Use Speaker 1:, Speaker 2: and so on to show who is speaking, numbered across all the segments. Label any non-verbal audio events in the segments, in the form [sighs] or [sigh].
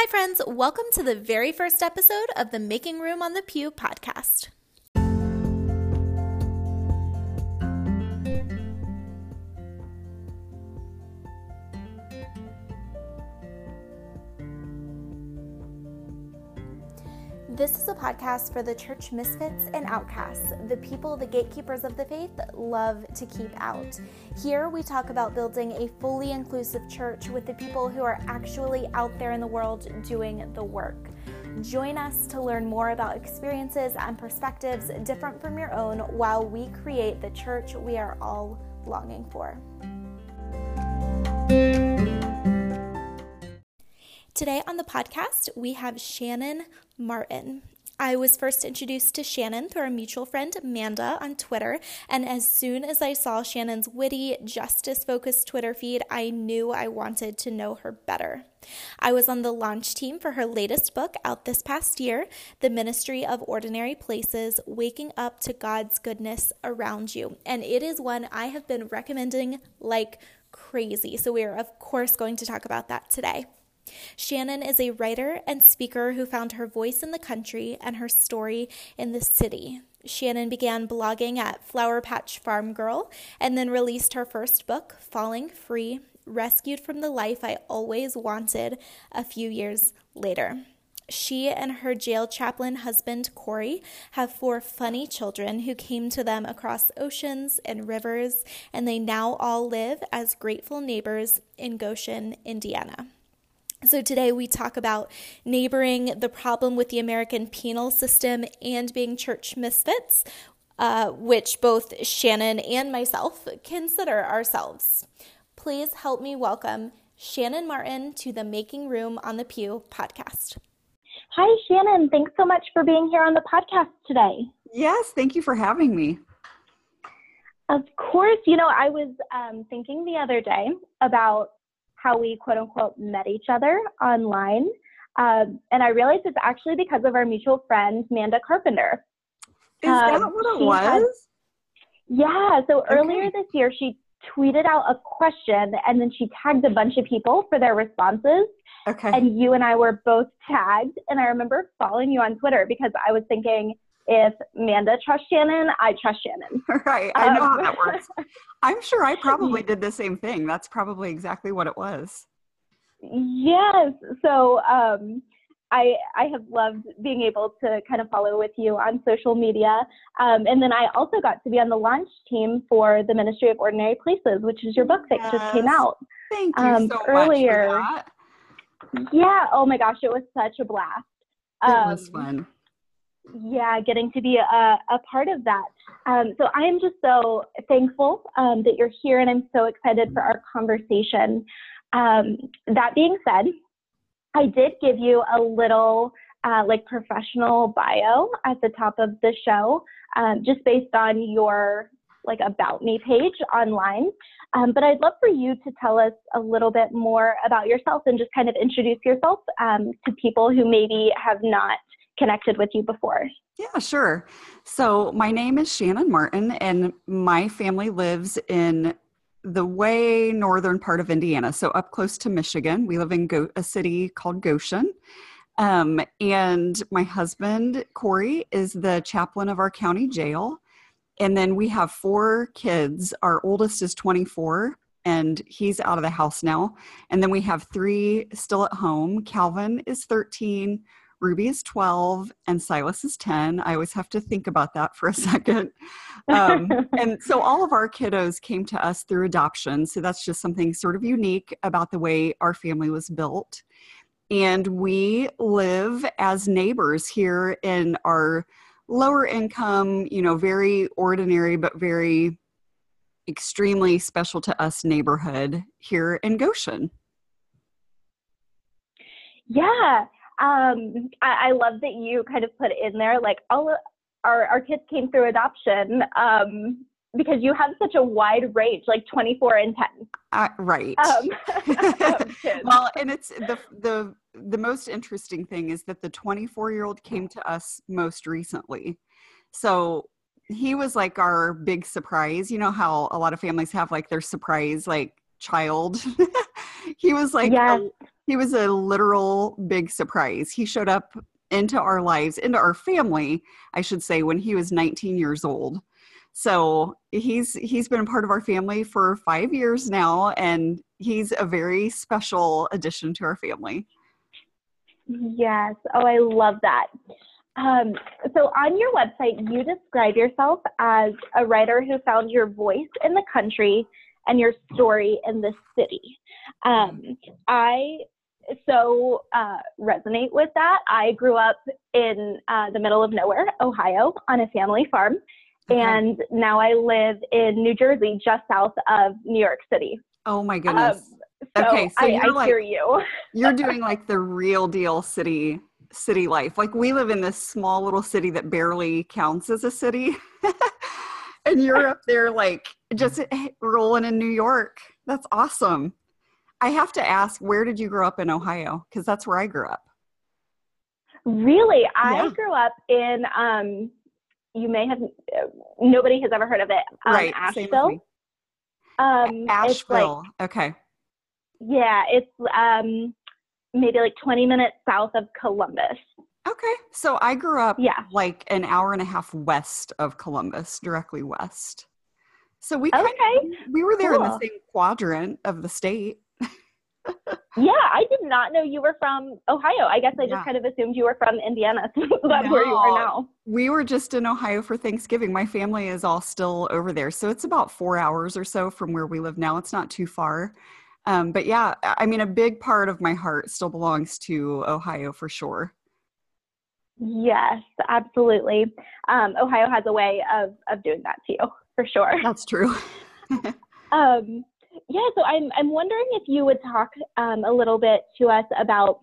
Speaker 1: Hi, friends. Welcome to the very first episode of the Making Room on the Pew podcast. This is a podcast for the church misfits and outcasts, the people the gatekeepers of the faith love to keep out. Here we talk about building a fully inclusive church with the people who are actually out there in the world doing the work. Join us to learn more about experiences and perspectives different from your own while we create the church we are all longing for. Today on the podcast, we have Shannon Martin. I was first introduced to Shannon through our mutual friend Amanda on Twitter, and as soon as I saw Shannon's witty, justice focused Twitter feed, I knew I wanted to know her better. I was on the launch team for her latest book out this past year, The Ministry of Ordinary Places Waking Up to God's Goodness Around You. And it is one I have been recommending like crazy. So, we are, of course, going to talk about that today. Shannon is a writer and speaker who found her voice in the country and her story in the city. Shannon began blogging at Flower Patch Farm Girl and then released her first book, Falling Free Rescued from the Life I Always Wanted, a few years later. She and her jail chaplain husband, Corey, have four funny children who came to them across oceans and rivers, and they now all live as grateful neighbors in Goshen, Indiana. So, today we talk about neighboring, the problem with the American penal system, and being church misfits, uh, which both Shannon and myself consider ourselves. Please help me welcome Shannon Martin to the Making Room on the Pew podcast.
Speaker 2: Hi, Shannon. Thanks so much for being here on the podcast today.
Speaker 3: Yes, thank you for having me.
Speaker 2: Of course. You know, I was um, thinking the other day about how we quote unquote met each other online. Um, and I realized it's actually because of our mutual friend, Manda Carpenter.
Speaker 3: Is um, that what it was? Had,
Speaker 2: yeah. So okay. earlier this year, she tweeted out a question and then she tagged a bunch of people for their responses. Okay. And you and I were both tagged. And I remember following you on Twitter because I was thinking, if Manda trusts Shannon, I trust Shannon. [laughs]
Speaker 3: Right. I know um, how that works. [laughs] I'm sure I probably did the same thing. That's probably exactly what it was.
Speaker 2: Yes. So um, I I have loved being able to kind of follow with you on social media, um, and then I also got to be on the launch team for the Ministry of Ordinary Places, which is your book that yes. just came out.
Speaker 3: Thank you um, so earlier. much for
Speaker 2: that. Yeah. Oh my gosh, it was such a blast.
Speaker 3: It was um, fun
Speaker 2: yeah, getting to be a, a part of that. Um, so I am just so thankful um, that you're here and I'm so excited for our conversation. Um, that being said, I did give you a little uh, like professional bio at the top of the show, um, just based on your like about me page online. Um, but I'd love for you to tell us a little bit more about yourself and just kind of introduce yourself um, to people who maybe have not connected with you before.
Speaker 3: Yeah, sure. So, my name is Shannon Martin, and my family lives in the way northern part of Indiana, so up close to Michigan. We live in Go- a city called Goshen. Um, and my husband, Corey, is the chaplain of our county jail. And then we have four kids. Our oldest is 24, and he's out of the house now. And then we have three still at home. Calvin is 13, Ruby is 12 and Silas is 10. I always have to think about that for a second. [laughs] Um, and so all of our kiddos came to us through adoption. So that's just something sort of unique about the way our family was built. And we live as neighbors here in our lower income, you know, very ordinary, but very extremely special to us neighborhood here in Goshen.
Speaker 2: Yeah um, I, I, love that you kind of put in there like all our our kids came through adoption um, because you have such a wide range, like 24 and 10.
Speaker 3: Uh, right. Um, [laughs] [laughs] well, and it's the the the most interesting thing is that the 24 year old came to us most recently, so he was like our big surprise. You know how a lot of families have like their surprise like child [laughs] he was like
Speaker 2: Yes.
Speaker 3: a, he was a literal big surprise. He showed up into our lives, into our family, I should say, when he was 19 years old. So he's he's been a part of our family for five years now, and he's a very special addition to our family.
Speaker 2: Yes. Oh, I love that. Um, so on your website, you describe yourself as a writer who found your voice in the country and your story in the city. Um, I so uh, resonate with that. I grew up in uh, the middle of nowhere, Ohio, on a family farm,
Speaker 3: Okay.
Speaker 2: and now I live in New Jersey, just south of New York City.
Speaker 3: Oh my goodness.
Speaker 2: So
Speaker 3: Okay, so
Speaker 2: I,
Speaker 3: you're
Speaker 2: I
Speaker 3: like-
Speaker 2: hear you. [laughs]
Speaker 3: You're doing like the real deal city city life. Like we live in this small little city that barely counts as a city. [laughs] and you're up there like just rolling in New York. That's awesome. I have to ask, where did you grow up in Ohio? Because that's where I grew up.
Speaker 2: Really, I
Speaker 3: Yeah.
Speaker 2: grew up in. Um, you may have. uh, Nobody has ever heard of it. Um,
Speaker 3: right. Ashville.
Speaker 2: Um, It's like,
Speaker 3: okay.
Speaker 2: yeah, it's um, maybe like 20 minutes south of Columbus.
Speaker 3: Okay. So I grew up
Speaker 2: Yeah.
Speaker 3: like an hour and a half west of Columbus, directly west. So we kind
Speaker 2: Okay.
Speaker 3: we were there in the same quadrant of the state. [laughs]
Speaker 2: Yeah, I did not know you were from Ohio. I guess I just
Speaker 3: Yeah.
Speaker 2: kind of assumed you were from Indiana. [laughs] So that's where you are
Speaker 3: No.
Speaker 2: now.
Speaker 3: We were just in Ohio for Thanksgiving. My family is all still over there. So it's about four hours or so from where we live now. It's not too far. Um, but yeah, I I mean, a big part of my heart still belongs to Ohio for sure.
Speaker 2: Yes, absolutely. Um, Ohio has a way of of doing that to you for sure.
Speaker 3: That's true. [laughs]
Speaker 2: Um, yeah, so I'm I'm wondering if you would talk um, a little bit to us about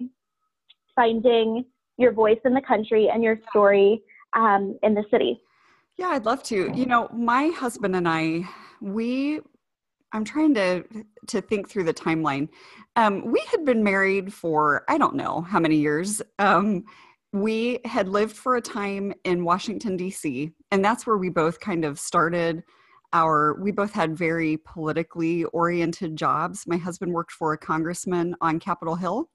Speaker 2: finding your voice in the country and your story um, in the city.
Speaker 3: Yeah, I'd love to. You know, my husband and I, we, I'm trying to to think through the timeline. Um, we had been married for I don't know how many years. Um, we had lived for a time in Washington D.C., and that's where we both kind of started. Our we both had very politically oriented jobs. My husband worked for a congressman on Capitol Hill,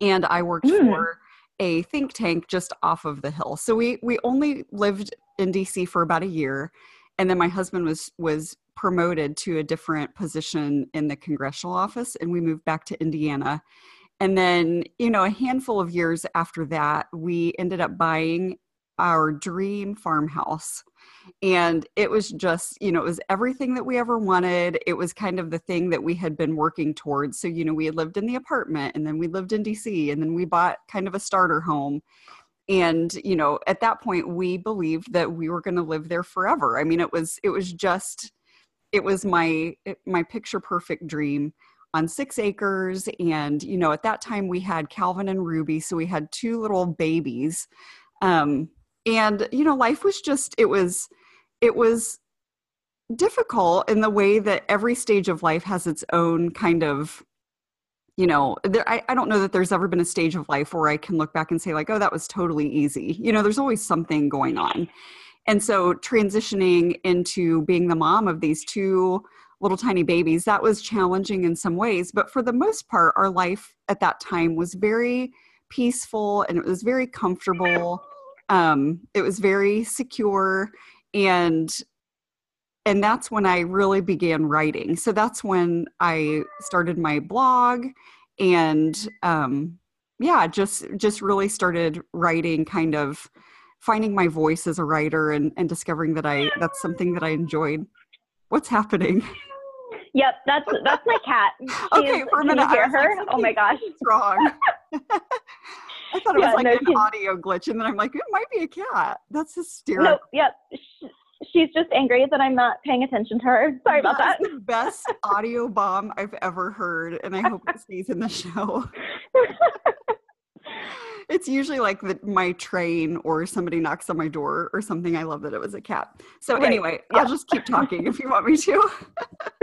Speaker 3: and I worked
Speaker 2: Mm.
Speaker 3: for a think tank just off of the hill. So we we only lived in DC for about a year and then my husband was was promoted to a different position in the congressional office and we moved back to Indiana. And then, you know, a handful of years after that, we ended up buying our dream farmhouse. And it was just, you know, it was everything that we ever wanted. It was kind of the thing that we had been working towards. So, you know, we had lived in the apartment and then we lived in DC and then we bought kind of a starter home. And, you know, at that point we believed that we were going to live there forever. I mean, it was it was just it was my my picture perfect dream on 6 acres and, you know, at that time we had Calvin and Ruby, so we had two little babies. Um and you know, life was just it was it was difficult in the way that every stage of life has its own kind of you know there, I, I don't know that there's ever been a stage of life where i can look back and say like oh that was totally easy you know there's always something going on and so transitioning into being the mom of these two little tiny babies that was challenging in some ways but for the most part our life at that time was very peaceful and it was very comfortable. Um, it was very secure and and that's when i really began writing. So that's when i started my blog and um, yeah just just really started writing kind of finding my voice as a writer and, and discovering that i that's something that i enjoyed. What's happening [laughs]
Speaker 2: Yep, that's that's my cat. [laughs]
Speaker 3: okay
Speaker 2: She's-
Speaker 3: for a minute
Speaker 2: hear
Speaker 3: was like,
Speaker 2: her? oh my gosh.
Speaker 3: it's wrong [laughs] i thought it
Speaker 2: Yeah,
Speaker 3: was like
Speaker 2: no,
Speaker 3: an audio glitch and then i'm like it might be a cat that's hysterical
Speaker 2: No, yep. She's just angry that I'm not paying attention to her. Sorry about that.
Speaker 3: The best audio bomb I've ever heard, and I hope it stays in the show. [laughs] It's usually like the, my train or somebody knocks on my door or something. I love that it was a cat. So
Speaker 2: Right,
Speaker 3: anyway,
Speaker 2: yeah.
Speaker 3: I'll just keep talking if you want me to.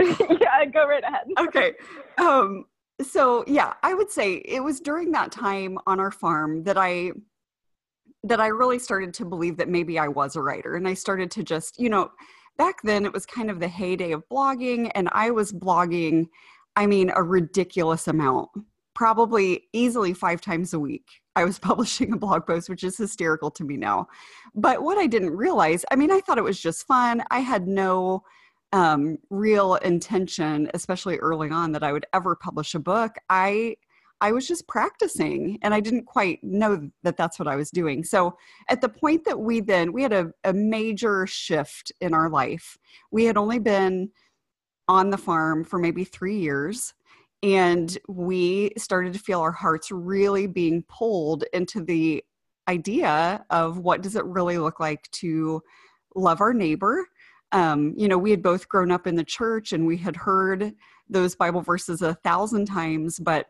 Speaker 3: [laughs]
Speaker 2: yeah, go right ahead.
Speaker 3: okay. Um, so yeah, I would say it was during that time on our farm that I that I really started to believe that maybe I was a writer. And I started to just, you know, back then it was kind of the heyday of blogging, and I was blogging I mean, a ridiculous amount, probably easily five times a week. I was [laughs] publishing a blog post, which is hysterical to me now. But what I didn't realize, I mean, I thought it was just fun. I had no um, real intention, especially early on, that I would ever publish a book. I I was just practicing and I didn't quite know that that's what I was doing. So at the point that we then, we had a, a major shift in our life. We had only been on the farm for maybe three years. And we started to feel our hearts really being pulled into the idea of what does it really look like to love our neighbor. Um, you know, we had both grown up in the church and we had heard those Bible verses a thousand times, but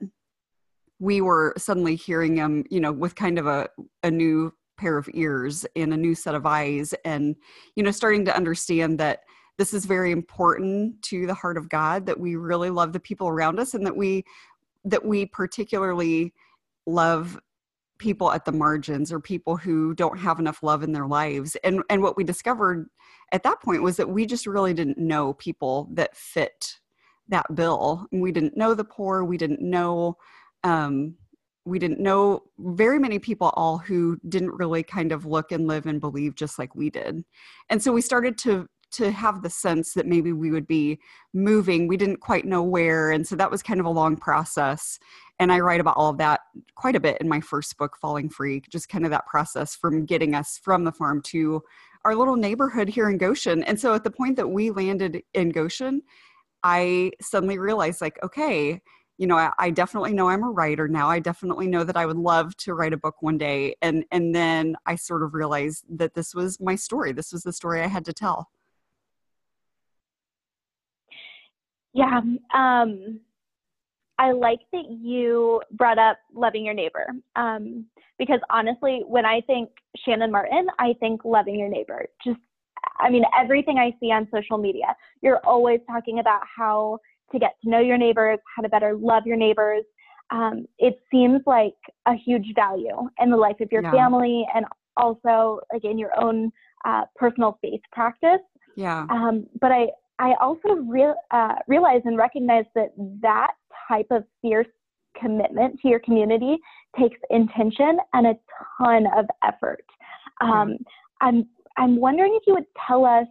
Speaker 3: we were suddenly hearing them, you know, with kind of a, a new pair of ears and a new set of eyes and, you know, starting to understand that this is very important to the heart of God, that we really love the people around us and that we, that we particularly love people at the margins or people who don't have enough love in their lives. And and what we discovered at that point was that we just really didn't know people that fit that bill. We didn't know the poor. We didn't know um, we didn't know very many people all who didn't really kind of look and live and believe just like we did. And so we started to to have the sense that maybe we would be moving. We didn't quite know where and so that was kind of a long process. And i write about all of that quite a bit in my first book falling free just kind of that process from getting us from the farm to our little neighborhood here in goshen. And so at the point that we landed in goshen i suddenly realized like okay you know I, I, definitely know i'm a writer now. I definitely know that i would love to write a book one day. And and then i sort of realized that this was my story. This was the story i had to tell
Speaker 2: yeah um i like that you brought up loving your neighbor um because honestly when i think shannon martin i think loving your neighbor just i mean everything i see on social media you're always talking about how to get to know your neighbors, how to better love your neighbors. Um, it seems like a huge value in the life of your yeah. family and also like in your own uh, personal faith practice.
Speaker 3: Yeah.
Speaker 2: Um, but I I also real, uh, realize and recognize that that type of fierce commitment to your community takes intention and a ton of effort. Um, I'm I'm wondering if you would tell us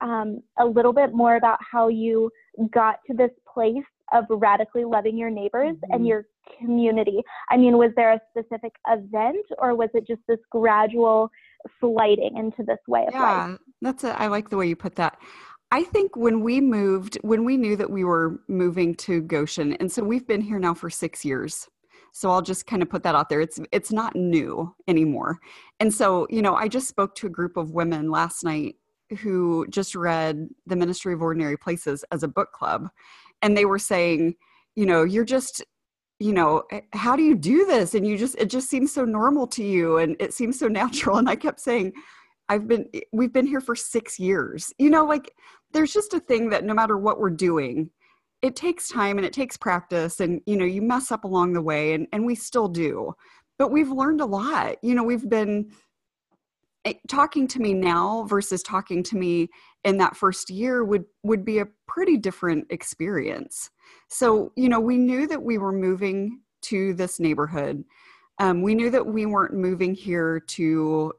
Speaker 2: um, a little bit more about how you got to this place of radically loving your neighbors mm-hmm. and your community? I mean, was there a specific event or was it just this gradual sliding into this way of
Speaker 3: yeah,
Speaker 2: life?
Speaker 3: that's a, I like the way you put that. I think when we moved, when we knew that we were moving to Goshen, and so we've been here now for six years. So I'll just kind of put that out there. It's it's not new anymore. And so, you know, I just spoke to a group of women last night who just read The Ministry of Ordinary Places as a book club. And they were saying, you know, you're just, you know, eh, how do you do this? And you just, it just seems so normal to you and it seems so [laughs] natural. And I kept saying, I've been, we've been here for six years. You know, like there's just a thing that no matter what we're doing, it takes time and it takes practice and, you know, you mess up along the way and, and we still do. But we've learned a lot. You know, we've been, Eh, talking to me now versus talking to me in that first year would would be a pretty different experience so you know we knew that we were moving to this neighborhood um, we knew that we weren't moving here to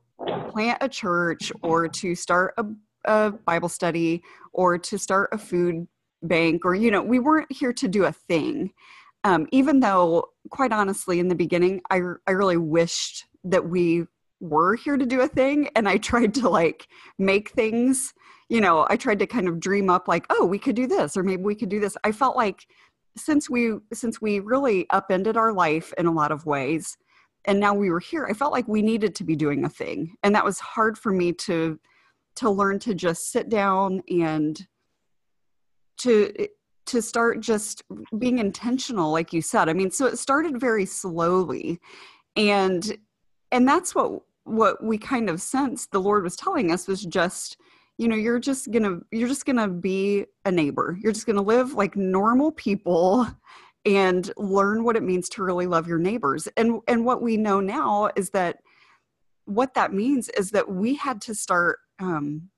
Speaker 3: plant a church or to start a, a bible study or to start a food bank or you know we weren't here to do a thing. Um, even though quite honestly in the beginning I, I really wished that we were here to do a thing and i [laughs] tried to like make things you know i tried to kind of dream up like oh we could do this or maybe we could do this. I felt like since we since we really upended our life in a lot of ways and now we were here i felt like we needed to be doing a thing. And that was hard for me to to learn to just sit down and to to start just being intentional like you said. I mean so it started very slowly. And and that's what what we kind of sensed the Lord was telling us was just, you know, you're just gonna you're just gonna be a neighbor. You're just gonna live like normal people and learn what it means to really love your neighbors. And and what we know now is that what that means is that we had to start um,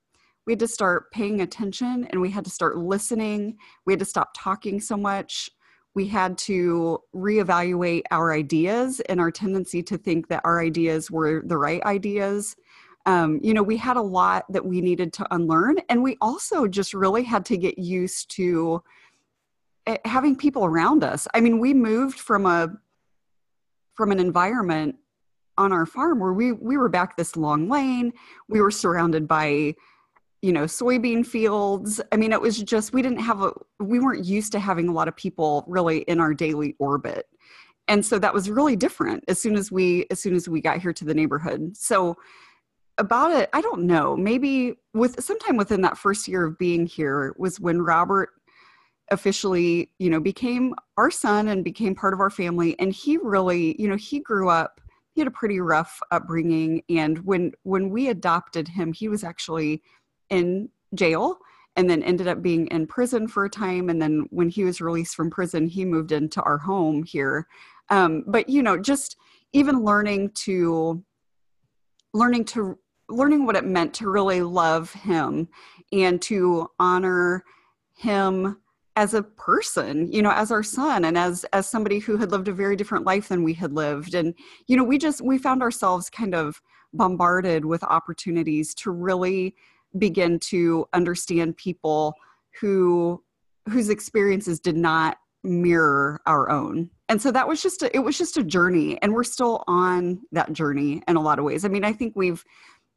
Speaker 3: we had to start paying attention and we had to start listening. We had to stop talking so much. We had to reevaluate our ideas and our tendency to think that our ideas were the right ideas. Um, you know, we had a lot that we needed to unlearn. And we also just really had to get used to Eh, having people around us. I mean, we moved from a from an environment on our farm where we we were back this long lane. We were surrounded by you know soybean fields i mean it was just we didn't have a we weren't used to having a lot of people really in our daily orbit and so that was really different as soon as we as soon as we got here to the neighborhood so about it i don't know maybe with sometime within that first year of being here was when robert officially you know became our son and became part of our family. And he really you know he grew up he had a pretty rough upbringing. And when when we adopted him he was actually in jail and then ended up being in prison for a time. And then when he was released from prison he moved into our home here. Um, but you know just even learning to learning to learning what it meant to really love him and to honor him as a person you know as our son and as as somebody who had lived a very different life than we had lived. And you know we just we found ourselves kind of bombarded with opportunities to really begin to understand people who whose experiences did not mirror our own. And so that was just a, it was just a journey and we're still on that journey in a lot of ways. I mean i think we've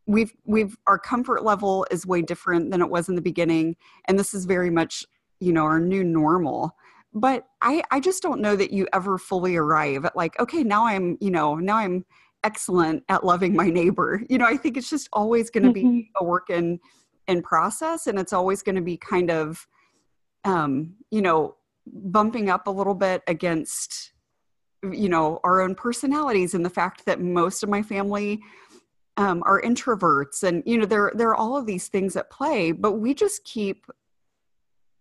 Speaker 3: we've we've our comfort level is way different than it was in the beginning and this is very much you know our new normal. But i i just don't know that you ever fully arrive at like okay now i'm you know now i'm excellent at loving my neighbor. You know i think it's just always going to mm-hmm. be a work in in process and it's always going to be kind of um you know bumping up a little bit against you know our own personalities and the fact that most of my family um, are introverts. And you know there there are all of these things at play but we just keep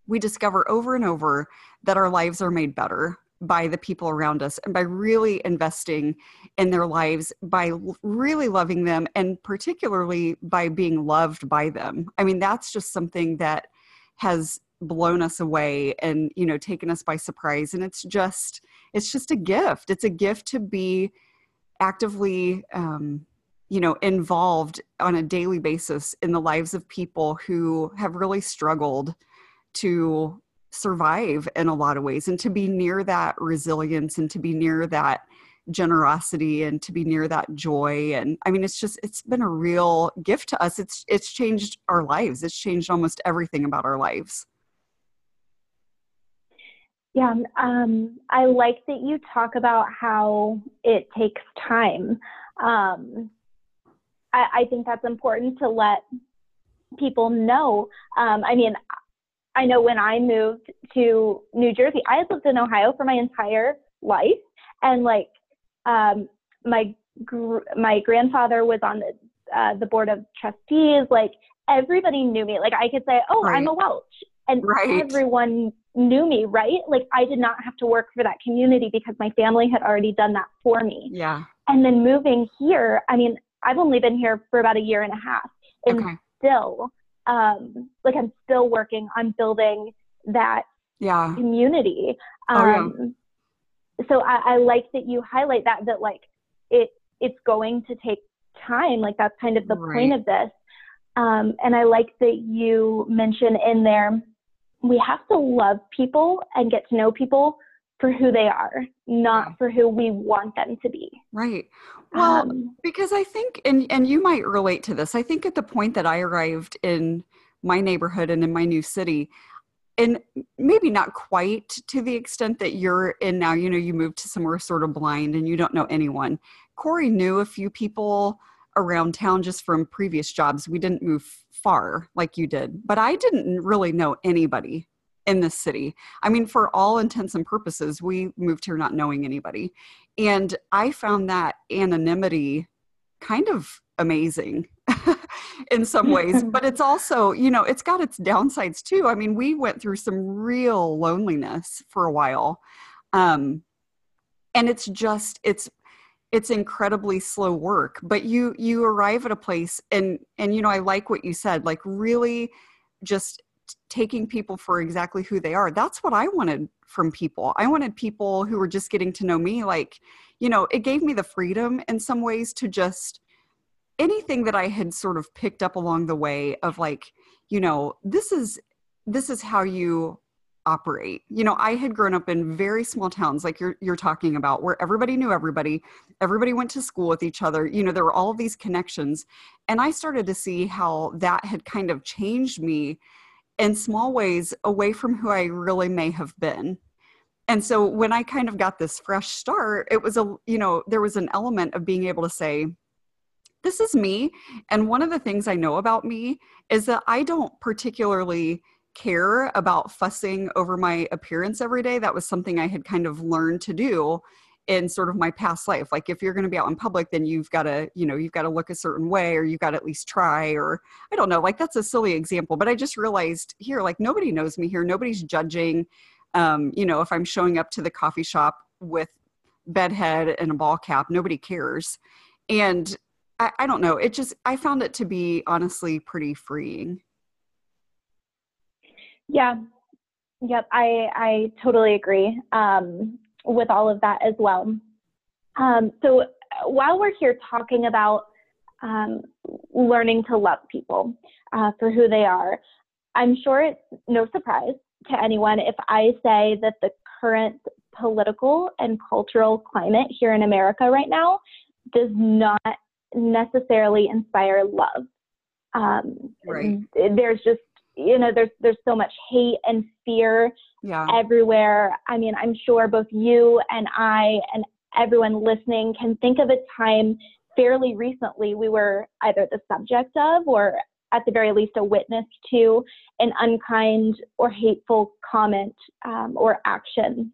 Speaker 3: we discover over and over that our lives are made better by the people around us and by really investing in their lives by really loving them and particularly by being loved by them. I mean that's just something that has blown us away and you know taken us by surprise. And it's just it's just a gift. It's a gift to be actively um, you know involved on a daily basis in the lives of people who have really struggled to survive in a lot of ways and to be near that resilience and to be near that generosity and to be near that joy. And i mean it's just it's been a real gift to us. It's it's changed our lives. It's changed almost everything about our lives.
Speaker 2: Yeah um, i like that you talk about how it takes time. Um, I, I think that's important to let people know. Um, i mean I know when I moved to New Jersey, I had lived in Ohio for my entire life, and like um, my gr- my grandfather was on the uh, the board of trustees. Like everybody knew me. Like I could say, "Oh, right. I'm a Welch," and right. everyone knew me. Right? Like I did not have to work for that community because my family had already done that for me.
Speaker 3: Yeah.
Speaker 2: And then moving here, I mean, I've only been here for about a year and a half, and okay. still um, like I'm still working on building that
Speaker 3: yeah.
Speaker 2: community. Um, oh, yeah. Um, so I, I like that you highlight that that like it it's going to take time. Like that's kind of the right. point of this. Um, and I like that you mention in there we have to love people and get to know people for who they are, not for who we want them to be.
Speaker 3: Right. Well, um, because I think, and and you might relate to this. I think at the point that I arrived in my neighborhood and in my new city, and maybe not quite to the extent that you're in now. You know, you moved to somewhere sort of blind and you don't know anyone. Corey knew a few people around town just from previous jobs. We didn't move far like you did, but I didn't really know anybody in this city. I mean, for all intents and purposes, we moved here not knowing anybody. And I found that anonymity kind of amazing [laughs] in some ways, [laughs] but it's also, you know, it's got its downsides too. I mean, we went through some real loneliness for a while. Um, and it's just, it's, it's incredibly slow work but you you arrive at a place and and you know i like what you said like really just taking people for exactly who they are that's what i wanted from people i wanted people who were just getting to know me like you know it gave me the freedom in some ways to just anything that i had sort of picked up along the way of like you know this is this is how you operate. You know, I had grown up in very small towns like you're you're talking about where everybody knew everybody, everybody went to school with each other. You know, there were all these connections and I started to see how that had kind of changed me in small ways away from who I really may have been. And so when I kind of got this fresh start, it was a you know, there was an element of being able to say this is me and one of the things I know about me is that I don't particularly care about fussing over my appearance every day. That was something I had kind of learned to do in sort of my past life. Like if you're going to be out in public, then you've got to, you know, you've got to look a certain way or you've got to at least try or I don't know, like that's a silly example, but I just realized here, like nobody knows me here. Nobody's judging. Um, you know, if I'm showing up to the coffee shop with bedhead and a ball cap, nobody cares. And I, I don't know. It just, I found it to be honestly pretty freeing.
Speaker 2: Yeah. Yep. I, I totally agree um, with all of that as well. Um, so while we're here talking about um, learning to love people uh, for who they are, I'm sure it's no surprise to anyone if I say that the current political and cultural climate here in America right now does not necessarily inspire love. Um,
Speaker 3: right.
Speaker 2: There's just you know there's there's so much hate and fear
Speaker 3: yeah.
Speaker 2: everywhere i mean i'm sure both you and i and everyone listening can think of a time fairly recently we were either the subject of or at the very least a witness to an unkind or hateful comment um, or action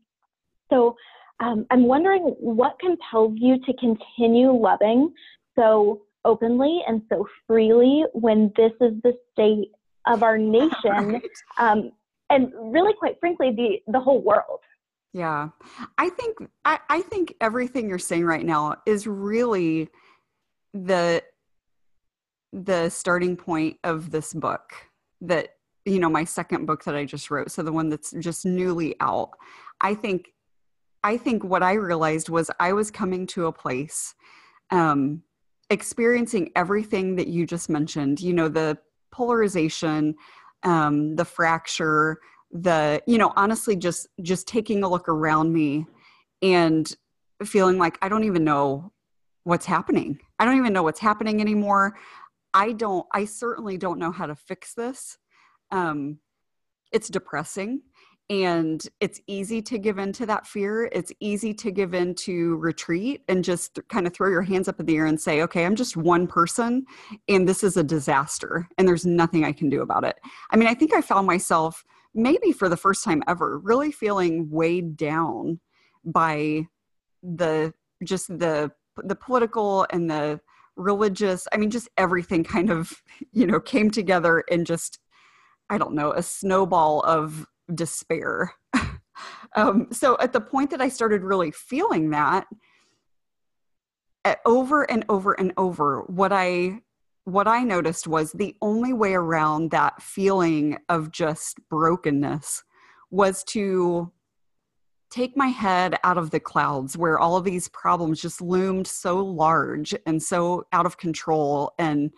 Speaker 2: so um, i'm wondering what compels you to continue loving so openly and so freely when this is the state of our [laughs] nation right. um, and really quite frankly the the whole world.
Speaker 3: Yeah. I think I, I think everything you're saying right now is really the the starting point of this book that you know my second book that i just wrote so the one that's just newly out. I think i think what i realized was i was coming to a place um experiencing everything that you just mentioned you know the polarization, um, the fracture, the you know honestly just just taking a look around me and feeling like I don't even know what's happening. I don't even know what's happening anymore. I don't. I certainly don't know how to fix this. Um, it's depressing and it's easy to give in to that fear. It's easy to give in to retreat and just kind of throw your hands up in the air and say okay i'm just one person and this is a disaster and there's nothing i can do about it. I mean i think i found myself maybe for the first time ever really feeling weighed down by the just the the political and the religious i mean just everything kind of [laughs] you know came together and just i don't know a snowball of despair. [laughs] um, so at the point that I started really feeling that, over and over and over, what I what I noticed was the only way around that feeling of just brokenness was to take my head out of the clouds where all of these problems just loomed so large and so out of control and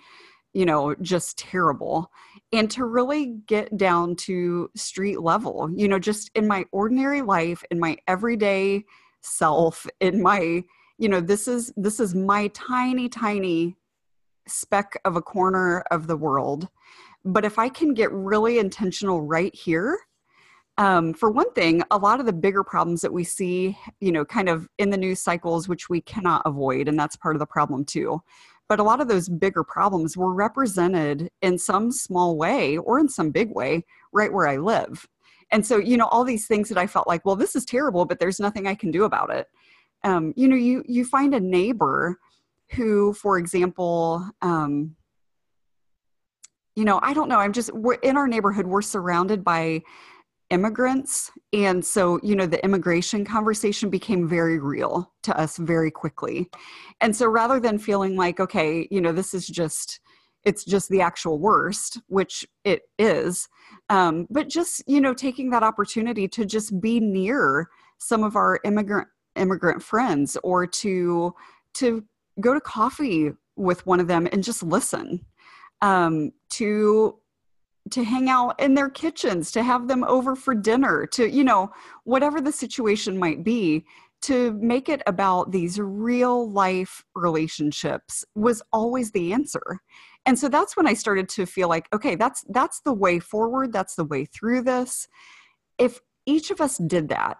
Speaker 3: you know just terrible and to really get down to street level you know just in my ordinary life in my everyday self in my you know this is this is my tiny tiny speck of a corner of the world. But if i can get really intentional right here um, for one thing a lot of the bigger problems that we see you know kind of in the news cycles which we cannot avoid and that's part of the problem too but a lot of those bigger problems were represented in some small way or in some big way right where I live. And so, you know, all these things that I felt like, well, this is terrible, but there's nothing I can do about it. Um, you know, you you find a neighbor who, for example, um, you know, I don't know. I'm just we're in our neighborhood. We're surrounded by immigrants. And so, you know, the immigration conversation became very real to us very quickly. And so rather than feeling like, okay, you know, this is just, it's just the actual worst, which it is, um, but just, you know, taking that opportunity to just be near some of our immigrant immigrant friends or to to go to coffee with one of them and just listen um, to to hang out in their kitchens to have them over for dinner to you know whatever the situation might be to make it about these real life relationships was always the answer. And so that's when i started to feel like okay that's that's the way forward that's the way through this. If each of us did that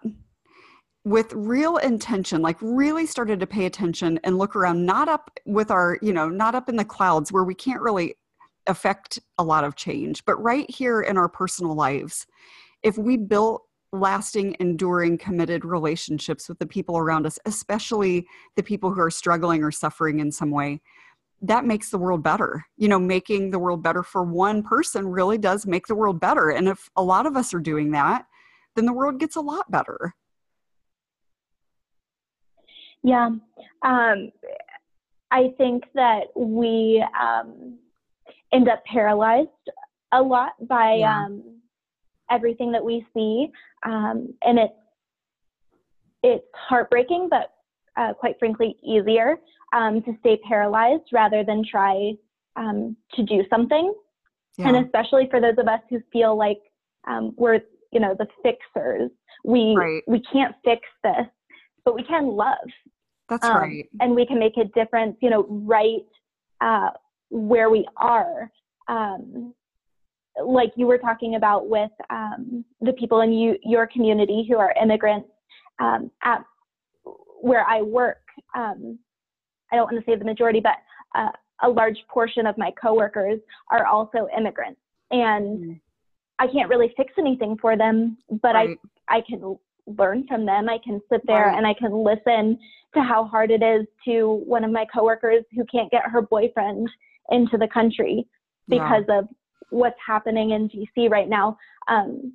Speaker 3: with real intention like really started to pay attention and look around not up with our you know not up in the clouds where we can't really affect a lot of change but right here in our personal lives if we built lasting enduring committed relationships with the people around us especially the people who are struggling or suffering in some way that makes the world better you know making the world better for one person really does make the world better and if a lot of us are doing that then the world gets a lot better
Speaker 2: yeah. Um, I think that we um, end up paralyzed a lot by yeah. um, everything that we see. Um, and it's, it's heartbreaking, but uh, quite frankly, easier um, to stay paralyzed rather than try um, to do something. Yeah. And especially for those of us who feel like we're, you know, the fixers. We right. we can't fix this, but we can love
Speaker 3: that's um, right.
Speaker 2: And we can make a difference, you know, right uh, where we are. Um, like you were talking about with um, the people in you, your community who are immigrants um, at where I work. Um, I don't want to say the majority, but uh, a large portion of my coworkers are also immigrants, and mm. I can't really fix anything for them, but right. I I can learn from them. I can sit there right. and I can listen to how hard it is to one of my coworkers who can't get her boyfriend into the country because yeah. of what's happening in DC right now. Um,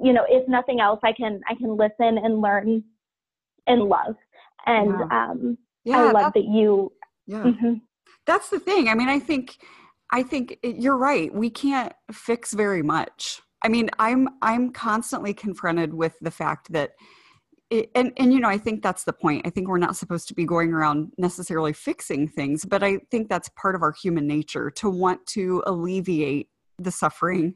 Speaker 2: you know, if nothing else, I can I can listen and learn and love. And yeah. Um, yeah, I love that you.
Speaker 3: Yeah, mm-hmm. that's the thing. I mean, I think I think you're right. We can't fix very much I mean, I'm I'm constantly confronted with the fact that it, and and you know, I think that's the point. I think we're not supposed to be going around necessarily fixing things, but I think that's part of our human nature to want to alleviate the suffering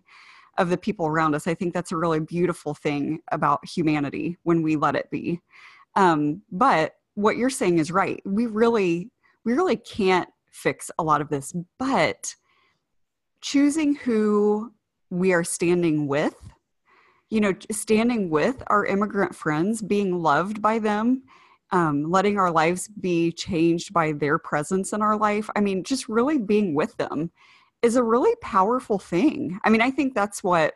Speaker 3: of the people around us. I think that's a really beautiful thing about humanity when we let it be. Um, but what you're saying is right. We really we really can't fix a lot of this, but choosing who we are standing with you know standing with our immigrant friends being loved by them um, letting our lives be changed by their presence in our life i mean just really being with them is a really powerful thing. I mean i think that's what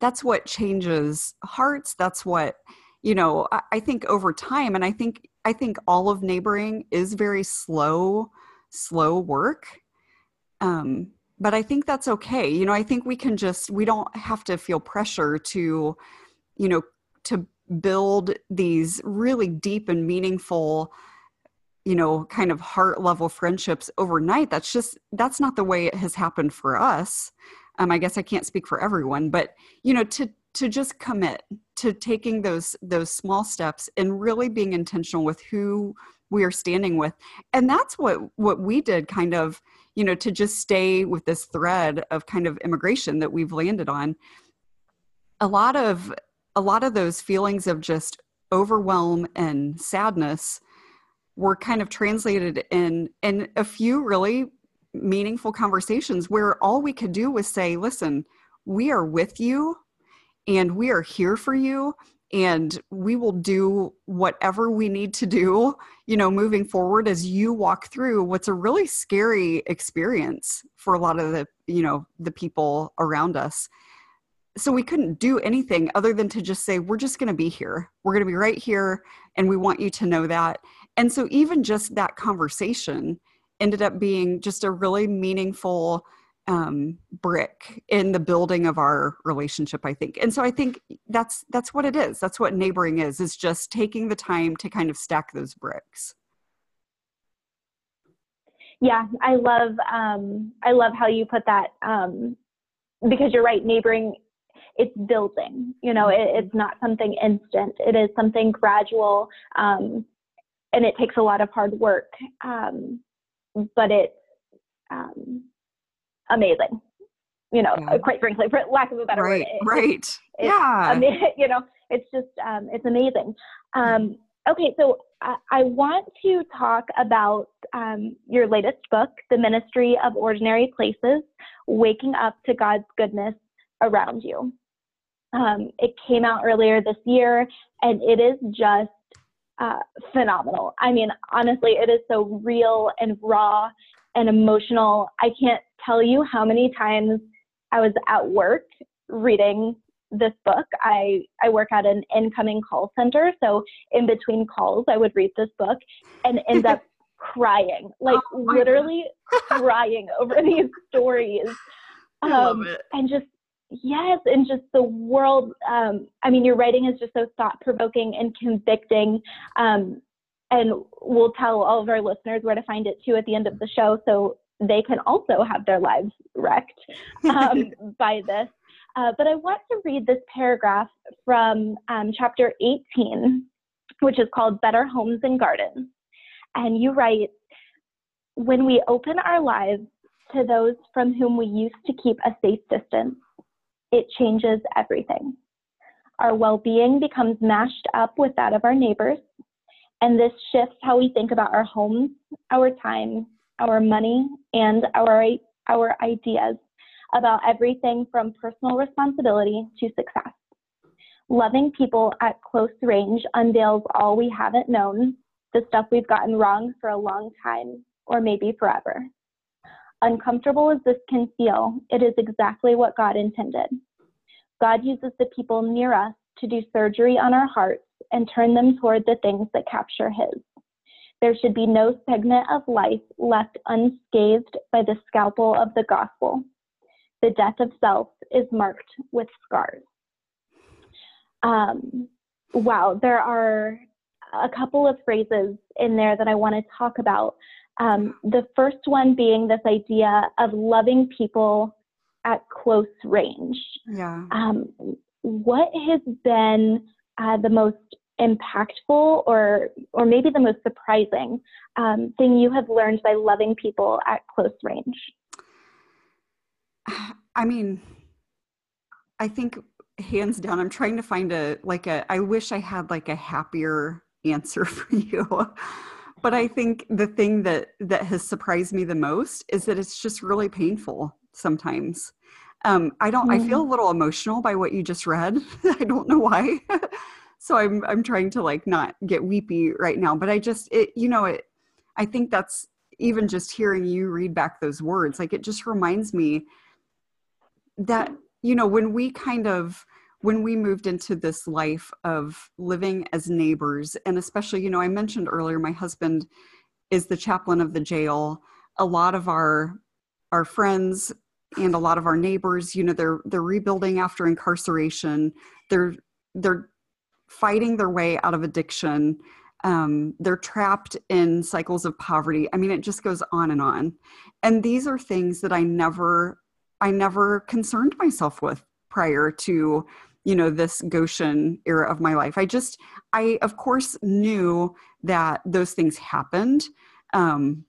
Speaker 3: that's what changes hearts that's what you know I, I think over time and i think i think all of neighboring is very slow slow work. Um, but I think that's okay. You know, I think we can just, we don't have to feel pressure to, you know, to build these really deep and meaningful, you know, kind of heart level friendships overnight. That's just, that's not the way it has happened for us. Um, I guess I can't speak for everyone, but, you know, to, to just commit to taking those those small steps and really being intentional with who we are standing with and that's what what we did kind of you know to just stay with this thread of kind of immigration that we've landed on a lot of a lot of those feelings of just overwhelm and sadness were kind of translated in in a few really meaningful conversations where all we could do was say listen we are with you and we are here for you and we will do whatever we need to do you know moving forward as you walk through what's a really scary experience for a lot of the you know the people around us. So we couldn't do anything other than to just say we're just going to be here. We're going to be right here and we want you to know that. And so even just that conversation ended up being just a really meaningful um, brick in the building of our relationship i think. And so i think that's that's what it is. That's what neighboring is is just taking the time to kind of stack those bricks.
Speaker 2: Yeah i love um, i love how you put that um, because you're right neighboring it's building you know it, it's not something instant. It is something gradual um, and it takes a lot of hard work um, but it's um, amazing. You know, yeah. quite frankly, for lack of a better
Speaker 3: right,
Speaker 2: word.
Speaker 3: Right. yeah. [laughs]
Speaker 2: You know, it's just, um, it's amazing. Um, okay, so I, I, want to talk about um, your latest book, The Ministry of Ordinary Places Waking Up to God's Goodness Around You. Um, it came out earlier this year, and it is just uh, phenomenal. I mean, honestly, it is so real and raw and emotional. I can't tell you how many times I was at work reading this book. I, I work at an incoming call center. So in between calls, I would read this book and end up [laughs] crying, like oh literally crying [laughs] over these stories. Um, and just, yes, and just the world. Um, I mean, your writing is just so thought provoking and convicting. Um, and we'll tell all of our listeners where to find it too at the end of the show so they can also have their lives wrecked um, [laughs] by this. Uh, but I want to read this paragraph from um, chapter 18, which is called Better Homes and Gardens. And you write, when we open our lives to those from whom we used to keep a safe distance, it changes everything. Our well being becomes mashed up with that of our neighbors, and this shifts how we think about our homes, our time, our money, and our, our ideas about everything from personal responsibility to success. Loving people at close range unveils all we haven't known, the stuff we've gotten wrong for a long time, or maybe forever. Uncomfortable as this can feel, it is exactly what God intended. God uses the people near us to do surgery on our hearts and turn them toward the things that capture His. There should be no segment of life left unscathed by the scalpel of the gospel. The death of self is marked with scars. Um, wow, there are a couple of phrases in there that I want to talk about. Um, the first one being this idea of loving people at close range.
Speaker 3: Yeah.
Speaker 2: Um, what has been uh, the most impactful or or maybe the most surprising um, thing you have learned by loving people at close range [sighs]
Speaker 3: i mean i think hands down i'm trying to find a like a i wish i had like a happier [laughs] answer for you but i think the thing that that has surprised me the most is that it's just really painful sometimes um, I don't. Mm. I feel a mm. little emotional by what you just read. [laughs] I don't know why. [laughs] so I'm I'm trying to like not get weepy right now. But I just it you know it. I think that's even just hearing you read back those words. Like it just reminds me that you know when we kind of when we moved into this life of living as neighbors and especially you know i mentioned earlier my husband is the chaplain of the jail a lot of our our friends and a lot of our neighbors you know they're they're rebuilding after incarceration they're they're fighting their way out of addiction. Um, they're trapped in cycles of poverty. I mean it just goes on and on. And these are things that i never i never concerned myself with prior to you know this goshen era of my life. I just i of course knew that those things happened. Um,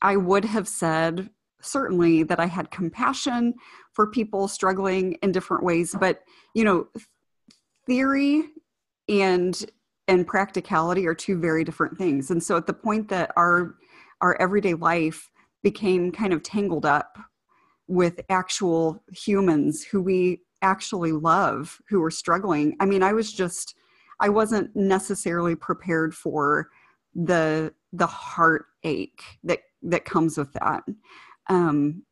Speaker 3: i would have said certainly that I had compassion for people struggling in different ways, but you know, theory and and practicality are two very different things. And so at the point that our our everyday life became kind of tangled up with actual humans who we actually love who were struggling. I mean, I was just I wasn't necessarily prepared for the the heartache that that comes with that. Um,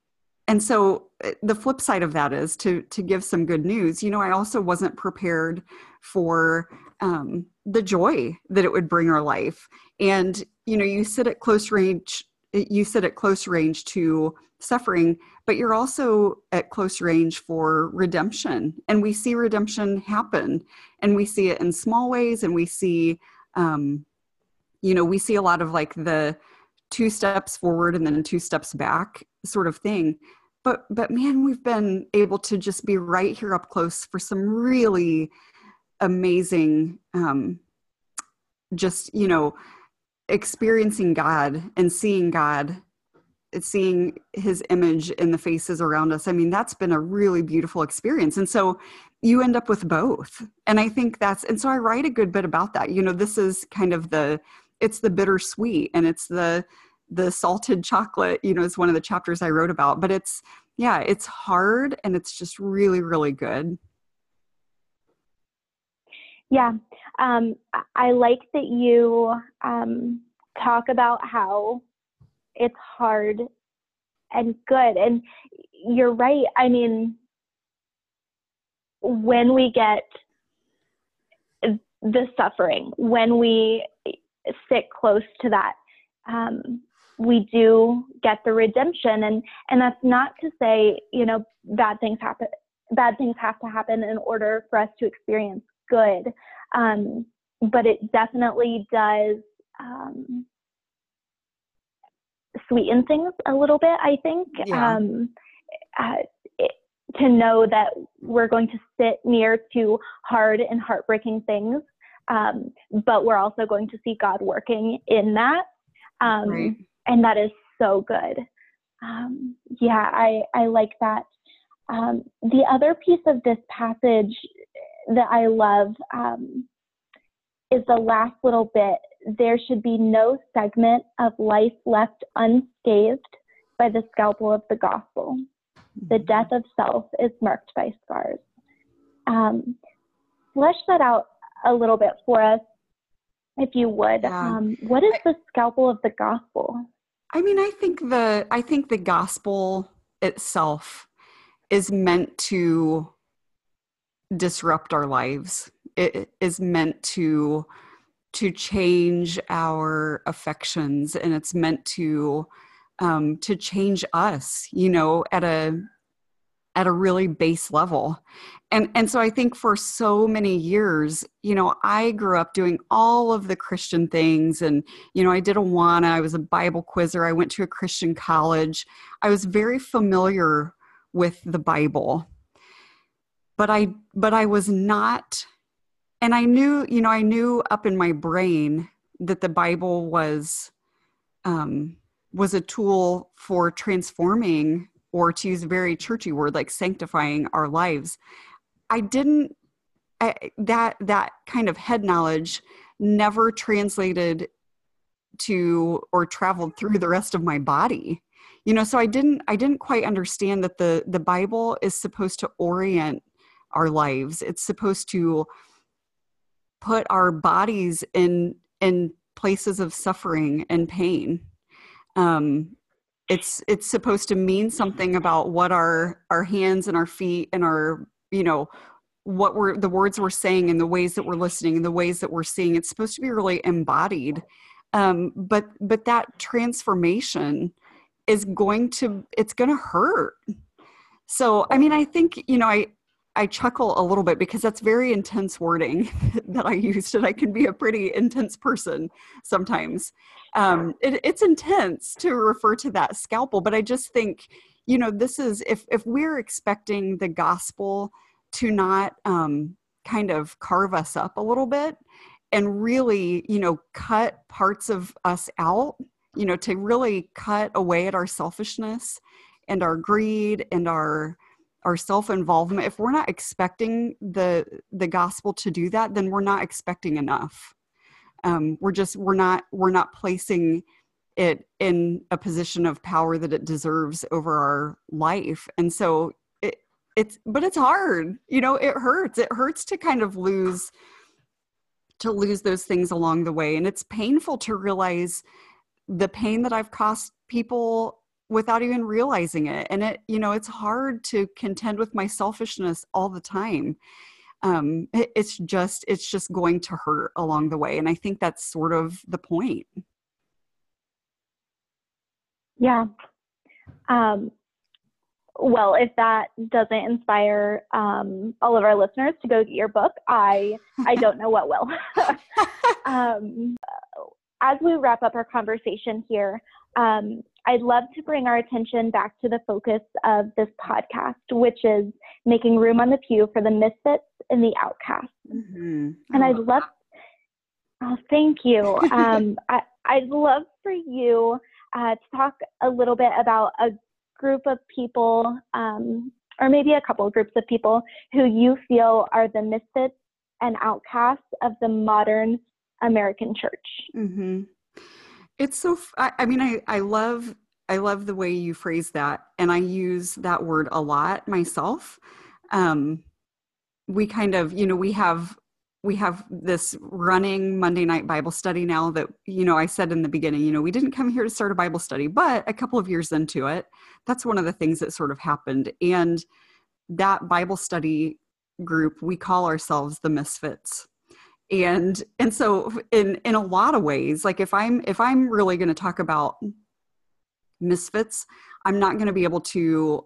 Speaker 3: and so uh, the flip side of that is to to give some good news. You know, I also wasn't prepared for um, the joy that it would bring our life. And you know, you sit at close range. You sit at close range to suffering, but you're also at close range for redemption. And we see redemption happen, and we see it in small ways, and we see, um, you know, we see a lot of like the two steps forward and then two steps back sort of thing. But but man, we've been able to just be right here up close for some really amazing, um, just you know, experiencing God and seeing God seeing his image in the faces around us. I mean that's been a really beautiful experience. And so you end up with both. And i think that's and so i write a good bit about that. You know this is kind of the it's the bittersweet and it's the the salted chocolate you know is one of the chapters i wrote about but it's yeah it's hard and it's just really really good
Speaker 2: yeah um, i like that you um, talk about how it's hard and good. And you're right. I mean, when we get the suffering, when we sit close to that, um, we do get the redemption. And, and that's not to say, you know, bad things happen. Bad things have to happen in order for us to experience good. Um, but it definitely does um, sweeten things a little bit, I think. Yeah. Um, uh, it, to know that we're going to sit near to hard and heartbreaking things, um, but we're also going to see God working in that. Um, right. And that is so good. Um, yeah, I, I like that. Um, the other piece of this passage that I love um, is the last little bit there should be no segment of life left unscathed by the scalpel of the gospel. The mm-hmm. death of self is marked by scars. Um, flesh that out a little bit for us, if you would. Yeah. Um, what is the scalpel of the gospel?
Speaker 3: I mean, I think the I think the gospel itself is meant to disrupt our lives. It is meant to to change our affections and it's meant to um, to change us you know at a at a really base level. And and so i think for so many years you know i grew up doing all of the christian things. And you know i did awana i was a bible quizzer i went to a christian college. I was very familiar with the bible. But i but i was not and I knew, you know, I knew up in my brain that the Bible was um, was a tool for transforming, or to use a very churchy word, like sanctifying our lives. I didn't I, that that kind of head knowledge never translated to or traveled through the rest of my body you know so i didn't i didn't quite understand that the the bible is supposed to orient our lives it's supposed to put our bodies in in places of suffering and pain um, it's it's supposed to mean something about what our our hands and our feet and our you know what we're the words we're saying and the ways that we're listening and the ways that we're seeing. It's supposed to be really embodied. Um, but but that transformation is going to it's going to hurt. So i mean i think you know i I chuckle a little bit because that's very intense wording [laughs] that I used, and I can be a pretty intense person sometimes. Um, it, it's intense to refer to that scalpel, but I just think, you know, this is if if we're expecting the gospel to not um, kind of carve us up a little bit and really, you know, cut parts of us out, you know, to really cut away at our selfishness and our greed and our our self-involvement if we're not expecting the the gospel to do that then we're not expecting enough. Um, we're just we're not we're not placing it in a position of power that it deserves over our life. And so it it's but it's hard you know it hurts. It hurts to kind of lose to lose those things along the way. And it's painful to realize the pain that i've cost people without even realizing it and it you know it's hard to contend with my selfishness all the time. Um it, it's just it's just going to hurt along the way and i think that's sort of the point.
Speaker 2: Yeah. Um, well, if that doesn't inspire um, all of our listeners to go get your book, I I don't know what will. [laughs] [laughs] um, as we wrap up our conversation here, um, I'd love to bring our attention back to the focus of this podcast, which is making room on the pew for the misfits and the outcasts. Mm-hmm. And I'd love, oh, thank you. [laughs] Um, I, I'd love for you uh, to talk a little bit about a group of people, um, or maybe a couple of groups of people who you feel are the misfits and outcasts of the modern American church.
Speaker 3: Mm-hmm. It's so. I, I mean, I I love I love the way you phrase that, and I use that word a lot myself. Um, we kind of, you know, we have we have this running Monday night Bible study now that, you know, I said in the beginning, you know, we didn't come here to start a Bible study, but a couple of years into it, that's one of the things that sort of happened. And that Bible study group, we call ourselves the Misfits and and so in in a lot of ways like if i'm if i'm really going to talk about misfits i'm not going to be able to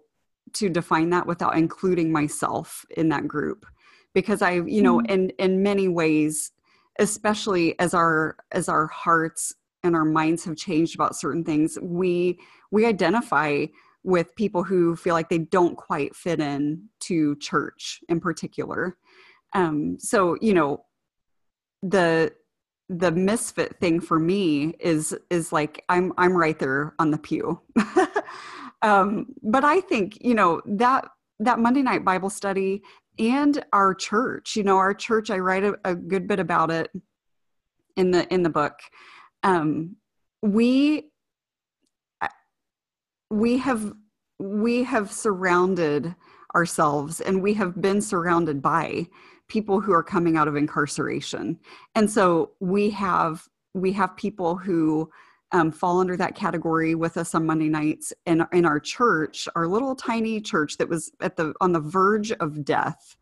Speaker 3: to define that without including myself in that group because i you know mm-hmm. in in many ways especially as our as our hearts and our minds have changed about certain things we we identify with people who feel like they don't quite fit in to church in particular um so you know the the misfit thing for me is is like i'm i'm right there on the pew. [laughs] Um but i think you know that that monday night bible study and our church you know our church i write a, a good bit about it in the in the book. Um we we have we have surrounded ourselves and we have been surrounded by people who are coming out of incarceration. And so we have we have people who um, fall under that category with us on monday nights in, in our church our little tiny church that was at the on the verge of death.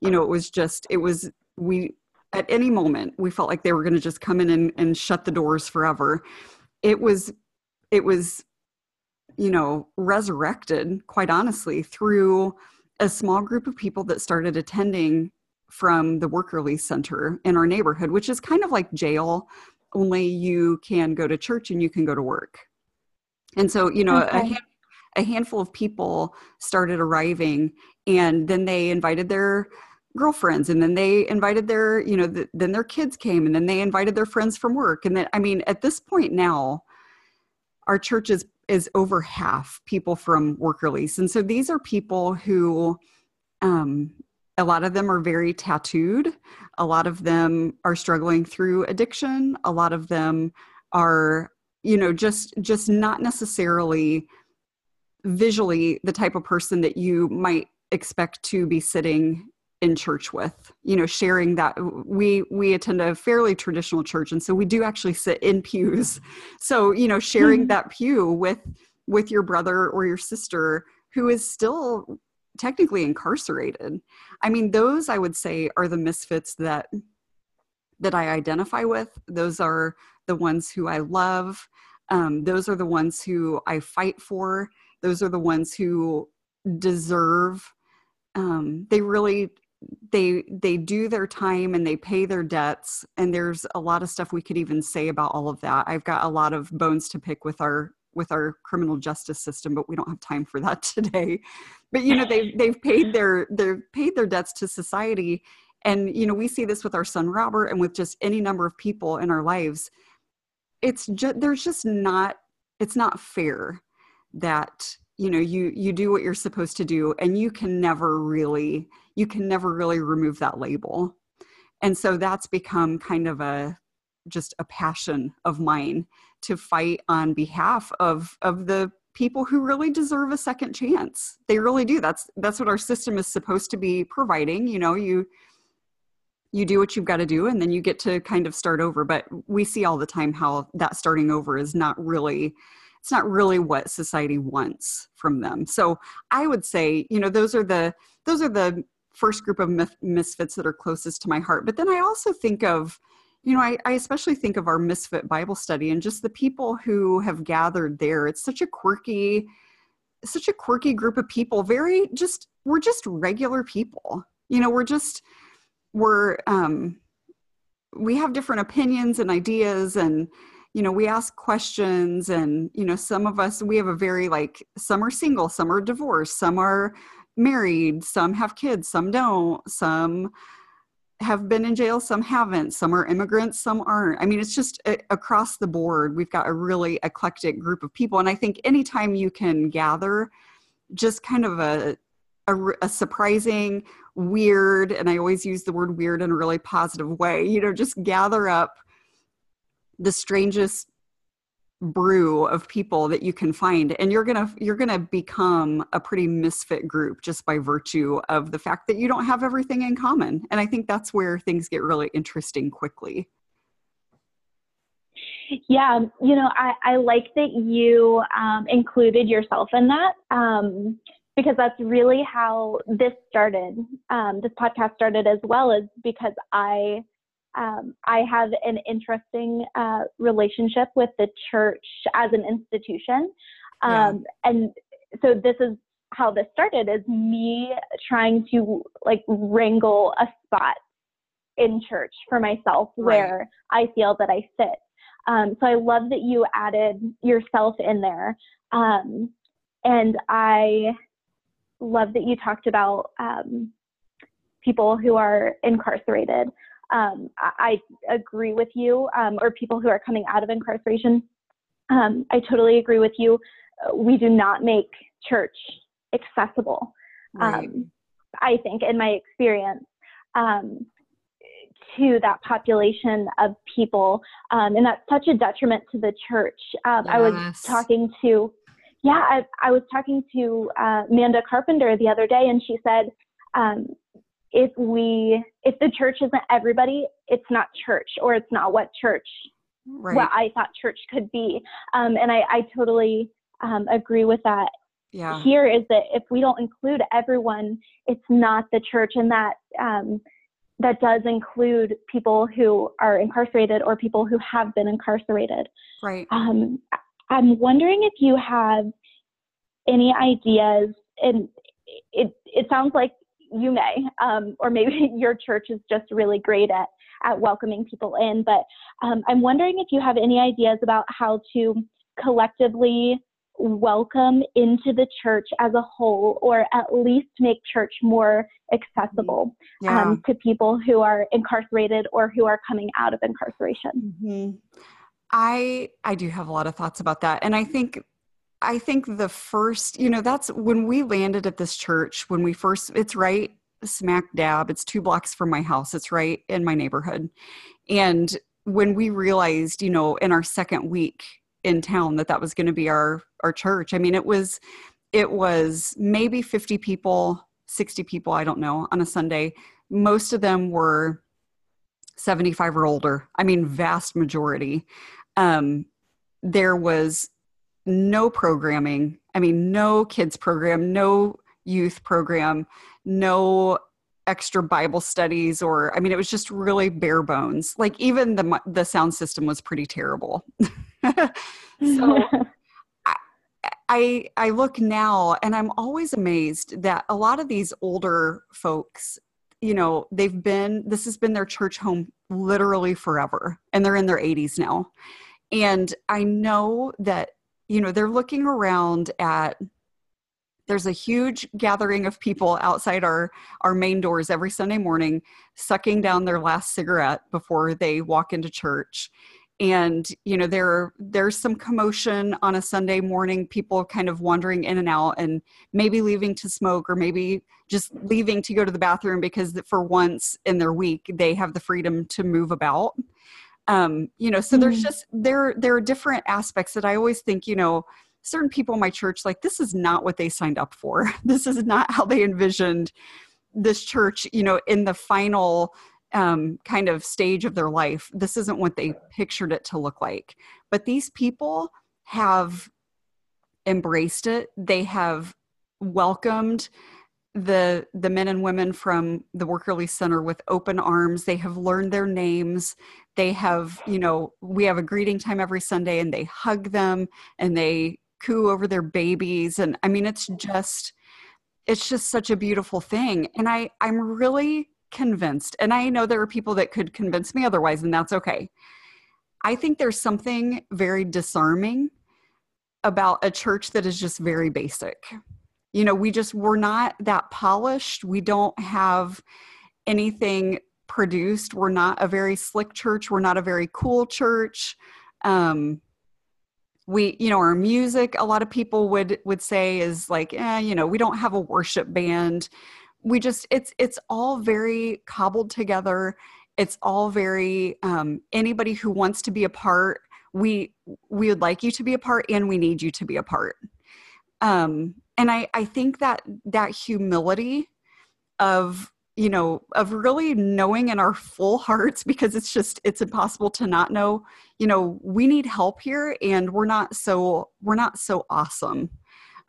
Speaker 3: You know it was just it was we at any moment we felt like they were going to just come in and, and shut the doors forever. It was it was you know resurrected quite honestly through a small group of people that started attending from the work release center in our neighborhood, which is kind of like jail, only you can go to church and you can go to work. And so, you know, okay. a, hand, a handful of people started arriving, and then they invited their girlfriends and then they invited their you know the, then their kids came and then they invited their friends from work and then i mean at this point now our church is is over half people from work release and so these are people who um, a lot of them are very tattooed. A lot of them are struggling through addiction. A lot of them are you know just just not necessarily visually the type of person that you might expect to be sitting in church with you know sharing that. We we attend a fairly traditional church and so we do actually sit in pews. So you know sharing mm-hmm. that pew with with your brother or your sister who is still technically incarcerated. I mean those i would say are the misfits that that i identify with. Those are the ones who i love. Um, those are the ones who i fight for. Those are the ones who deserve um, they really they they do their time and they pay their debts. And there's a lot of stuff we could even say about all of that. I've got a lot of bones to pick with our with our criminal justice system but we don't have time for that [laughs] today. But you know they've they've paid their they've paid their debts to society. And you know we see this with our son robert and with just any number of people in our lives. It's just there's just not it's not fair that you know you you do what you're supposed to do and you can never really you can never really remove that label. And so that's become kind of a just a passion of mine to fight on behalf of of the people who really deserve a second chance. They really do. That's that's what our system is supposed to be providing you know you you do what you've got to do and then you get to kind of start over. But we see all the time how that starting over is not really it's not really what society wants from them. So i would say you know those are the those are the first group of misfits that are closest to my heart. But then i also think of you know, I, I, especially think of our Misfit Bible study and just the people who have gathered there. It's such a quirky, such a quirky group of people very just we're just regular people you know we're just we're um we have different opinions and ideas and you know we ask questions and you know some of us we have a very like some are single some are divorced some are married some have kids some don't some have been in jail some haven't some are immigrants some aren't. I mean it's just a, across the board we've got a really eclectic group of people and i think anytime you can gather just kind of a, a, a surprising weird and i always use the word weird in a really positive way you know just gather up the strangest brew of people that you can find and you're going to you're going to become a pretty misfit group just by virtue of the fact that you don't have everything in common and i think that's where things get really interesting quickly.
Speaker 2: Yeah you know i, I like that you um, included yourself in that um, because that's really how this started um, this podcast started as well as because i um, I have an interesting uh, relationship with the church as an institution. Um, yeah. And so this is how this started is me trying to like wrangle a spot in church for myself right. where I feel that I fit. Um, so I love that you added yourself in there. Um, and I love that you talked about um, people who are incarcerated um, I, I, agree with you, um, or people who are coming out of incarceration. Um, I totally agree with you. We do not make church accessible. Right. Um, I think, in my experience, um, to that population of people, um, and that's such a detriment to the church. Yes. I was talking to, yeah, I, I was talking to uh, Amanda Carpenter the other day, and she said, um, if we if the church isn't everybody it's not church or it's not what church right. what i thought church could be. Um, and i i totally um, agree with that.
Speaker 3: Yeah.
Speaker 2: here is that if we don't include everyone it's not the church. And that um, that does include people who are incarcerated or people who have been incarcerated.
Speaker 3: Right.
Speaker 2: Um, i'm wondering if you have any ideas and it it sounds like you may, um, or maybe [laughs] your church is just really great at at welcoming people in. But um, I'm wondering if you have any ideas about how to collectively welcome into the church as a whole, or at least make church more accessible yeah. um, to people who are incarcerated or who are coming out of incarceration.
Speaker 3: Mm-hmm. I I do have a lot of thoughts about that, and I think I think the first, you know, that's when we landed at this church, when we first, it's right smack dab, it's two blocks from my house, it's right in my neighborhood. And when we realized, you know, in our second week in town that that was going to be our our church, I mean, it was it was maybe 50 people, 60 people, I don't know, on a Sunday. Most of them were 75 or older. I mean, vast majority. Um, there was no programming. I mean, no kids program, no youth program, no extra Bible studies, or I mean, it was just really bare bones. Like even the the sound system was pretty terrible. [laughs] so. [laughs] I I look now and I'm always amazed that a lot of these older folks, you know, they've been this has been their church home literally forever and they're in their 80s now. And I know that you know they're looking around at there's a huge gathering of people outside our our main doors every sunday morning sucking down their last cigarette before they walk into church. And you know there there's some commotion on a sunday morning people kind of wandering in and out and maybe leaving to smoke or maybe just leaving to go to the bathroom because for once in their week they have the freedom to move about um, you know so mm. there's just there there are different aspects that i always think you know certain people in my church like this is not what they signed up for. [laughs] This is not how they envisioned this church you know in the final um, kind of stage of their life. This isn't what they pictured it to look like. But these people have embraced it. They have welcomed the the men and women from the work release center with open arms. They have learned their names they have you know we have a greeting time every sunday and they hug them and they coo over their babies. And i mean it's mm-hmm. just it's just such a beautiful thing. And i i'm really convinced and i know there are people that could convince me otherwise and that's okay. I think there's something very disarming about a church that is just very basic. You know we just we're not that polished. We don't have anything produced. We're not a very slick church. We're not a very cool church. Um we you know our music a lot of people would would say is like eh, you know we don't have a worship band. We just it's it's all very cobbled together. It's all very um, anybody who wants to be a part we we would like you to be a part and we need you to be a part. Um, and i i think that that humility of you know of really knowing in our full hearts because it's just it's impossible to not know you know we need help here and we're not so we're not so awesome.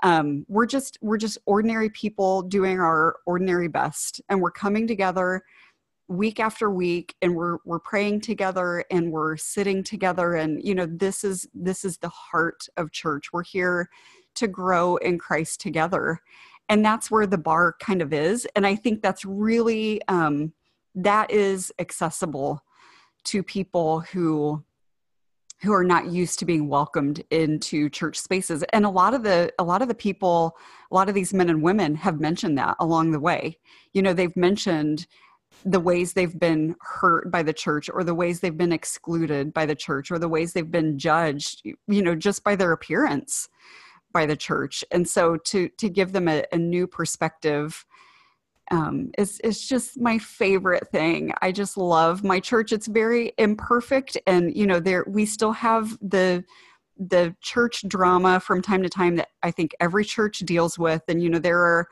Speaker 3: Um, we're just we're just ordinary people doing our ordinary best and we're coming together week after week and we're we're praying together and we're sitting together and you know this is this is the heart of church. We're here to grow in christ together and that's where the bar kind of is and i think that's really um, that is accessible to people who who are not used to being welcomed into church spaces and a lot of the a lot of the people a lot of these men and women have mentioned that along the way. You know they've mentioned the ways they've been hurt by the church or the ways they've been excluded by the church or the ways they've been judged you know just by their appearance by the church and so to to give them a, a new perspective um, is is just my favorite thing. I just love my church. It's very imperfect, and you know, there we still have the the church drama from time to time that I think every church deals with, and you know, there are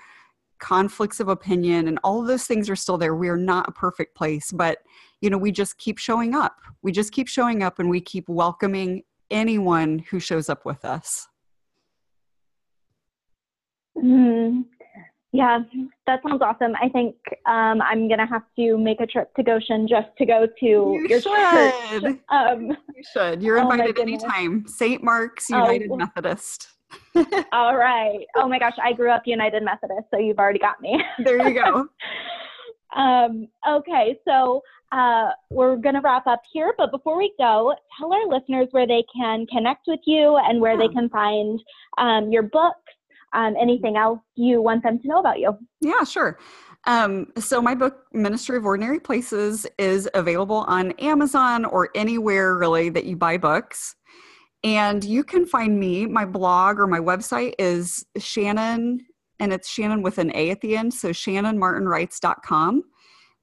Speaker 3: conflicts of opinion, and all those things are still there. We are not a perfect place, but you know, we just keep showing up. We just keep showing up, and we keep welcoming anyone who shows up with us.
Speaker 2: Mm, yeah, that sounds awesome. I think um, I'm gonna have to make a trip to Goshen just to go to
Speaker 3: you
Speaker 2: your
Speaker 3: should.
Speaker 2: church.
Speaker 3: Um, you should. You're oh invited anytime. St. Mark's oh, United oh. Methodist. [laughs]
Speaker 2: All right. Oh my gosh, I grew up United Methodist, so you've already got me.
Speaker 3: there you go. [laughs]
Speaker 2: um, okay, so uh, we're going to wrap up here, but before we go, tell our listeners where they can connect with you and where yeah. they can find um, your books um, anything else you want them to know about you.
Speaker 3: Yeah, sure. Um, so my book, Ministry of Ordinary Places, is available on Amazon or anywhere really that you buy books. And you can find me, my blog or my website is Shannon, and it's Shannon with an A at the end, so shannonmartinwrites.com.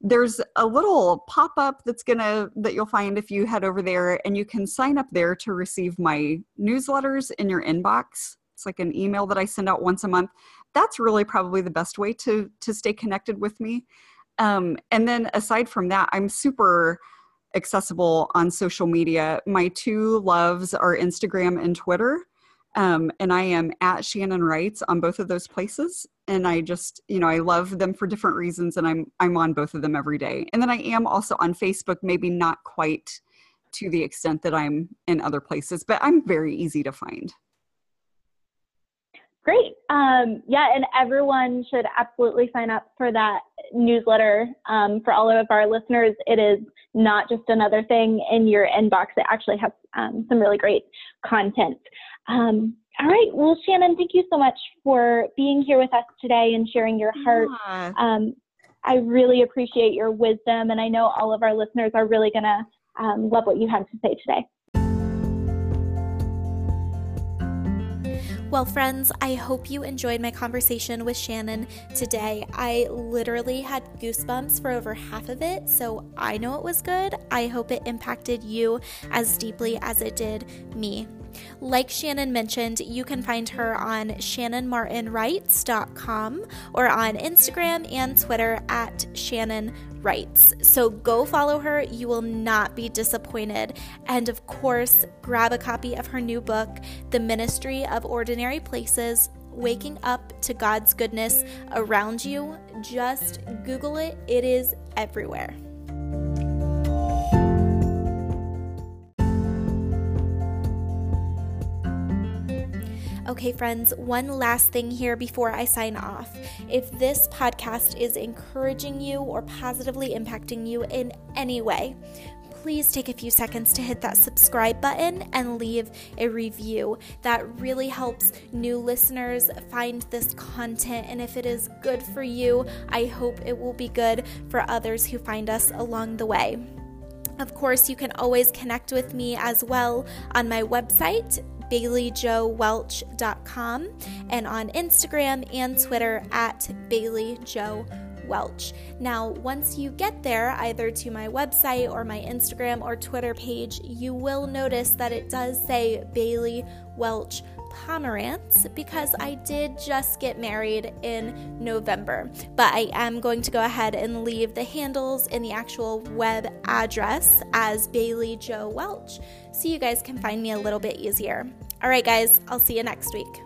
Speaker 3: There's a little pop-up that's gonna that you'll find if you head over there, and you can sign up there to receive my newsletters in your inbox. It's like an email that I send out once a month. That's really probably the best way to to stay connected with me. Um, and then aside from that, I'm super accessible on social media. My two loves are Instagram and Twitter. Um, and I am at Shannon Writes on both of those places. And I just, you know, I love them for different reasons, and I'm I'm on both of them every day. And then I am also on Facebook, maybe not quite to the extent that I'm in other places, but I'm very easy to find.
Speaker 2: Great. Um, yeah, and everyone should absolutely sign up for that newsletter. Um, for all of our listeners, it is not just another thing in your inbox. It actually has um, some really great content. Um, all right. Well, Shannon, thank you so much for being here with us today and sharing your heart. Yeah. Um, I really appreciate your wisdom, and I know all of our listeners are really going to um, love what you have to say today.
Speaker 1: Well, friends, I hope you enjoyed my conversation with Shannon today. I literally had goosebumps for over half of it, so I know it was good. I hope it impacted you as deeply as it did me. Like Shannon mentioned, you can find her on shannonmartinwrites.com or on Instagram and Twitter at Shannon Writes. So go follow her, you will not be disappointed. And of course, grab a copy of her new book, The Ministry of Ordinary Places Waking Up to God's Goodness Around You. Just Google it, it is everywhere. Okay, friends, one last thing here before I sign off. If this podcast is encouraging you or positively impacting you in any way, please take a few seconds to hit that subscribe button and leave a review. That really helps new listeners find this content. And if it is good for you, I hope it will be good for others who find us along the way. Of course, you can always connect with me as well on my website, baileyjoewelch.com, and on Instagram and Twitter at baileyjoe Welch. Now, once you get there, either to my website or my Instagram or Twitter page, you will notice that it does say Bailey Welch Pomerantz because I did just get married in November. But I am going to go ahead and leave the handles in the actual web address as Bailey Joe Welch so you guys can find me a little bit easier. All right, guys, I'll see you next week.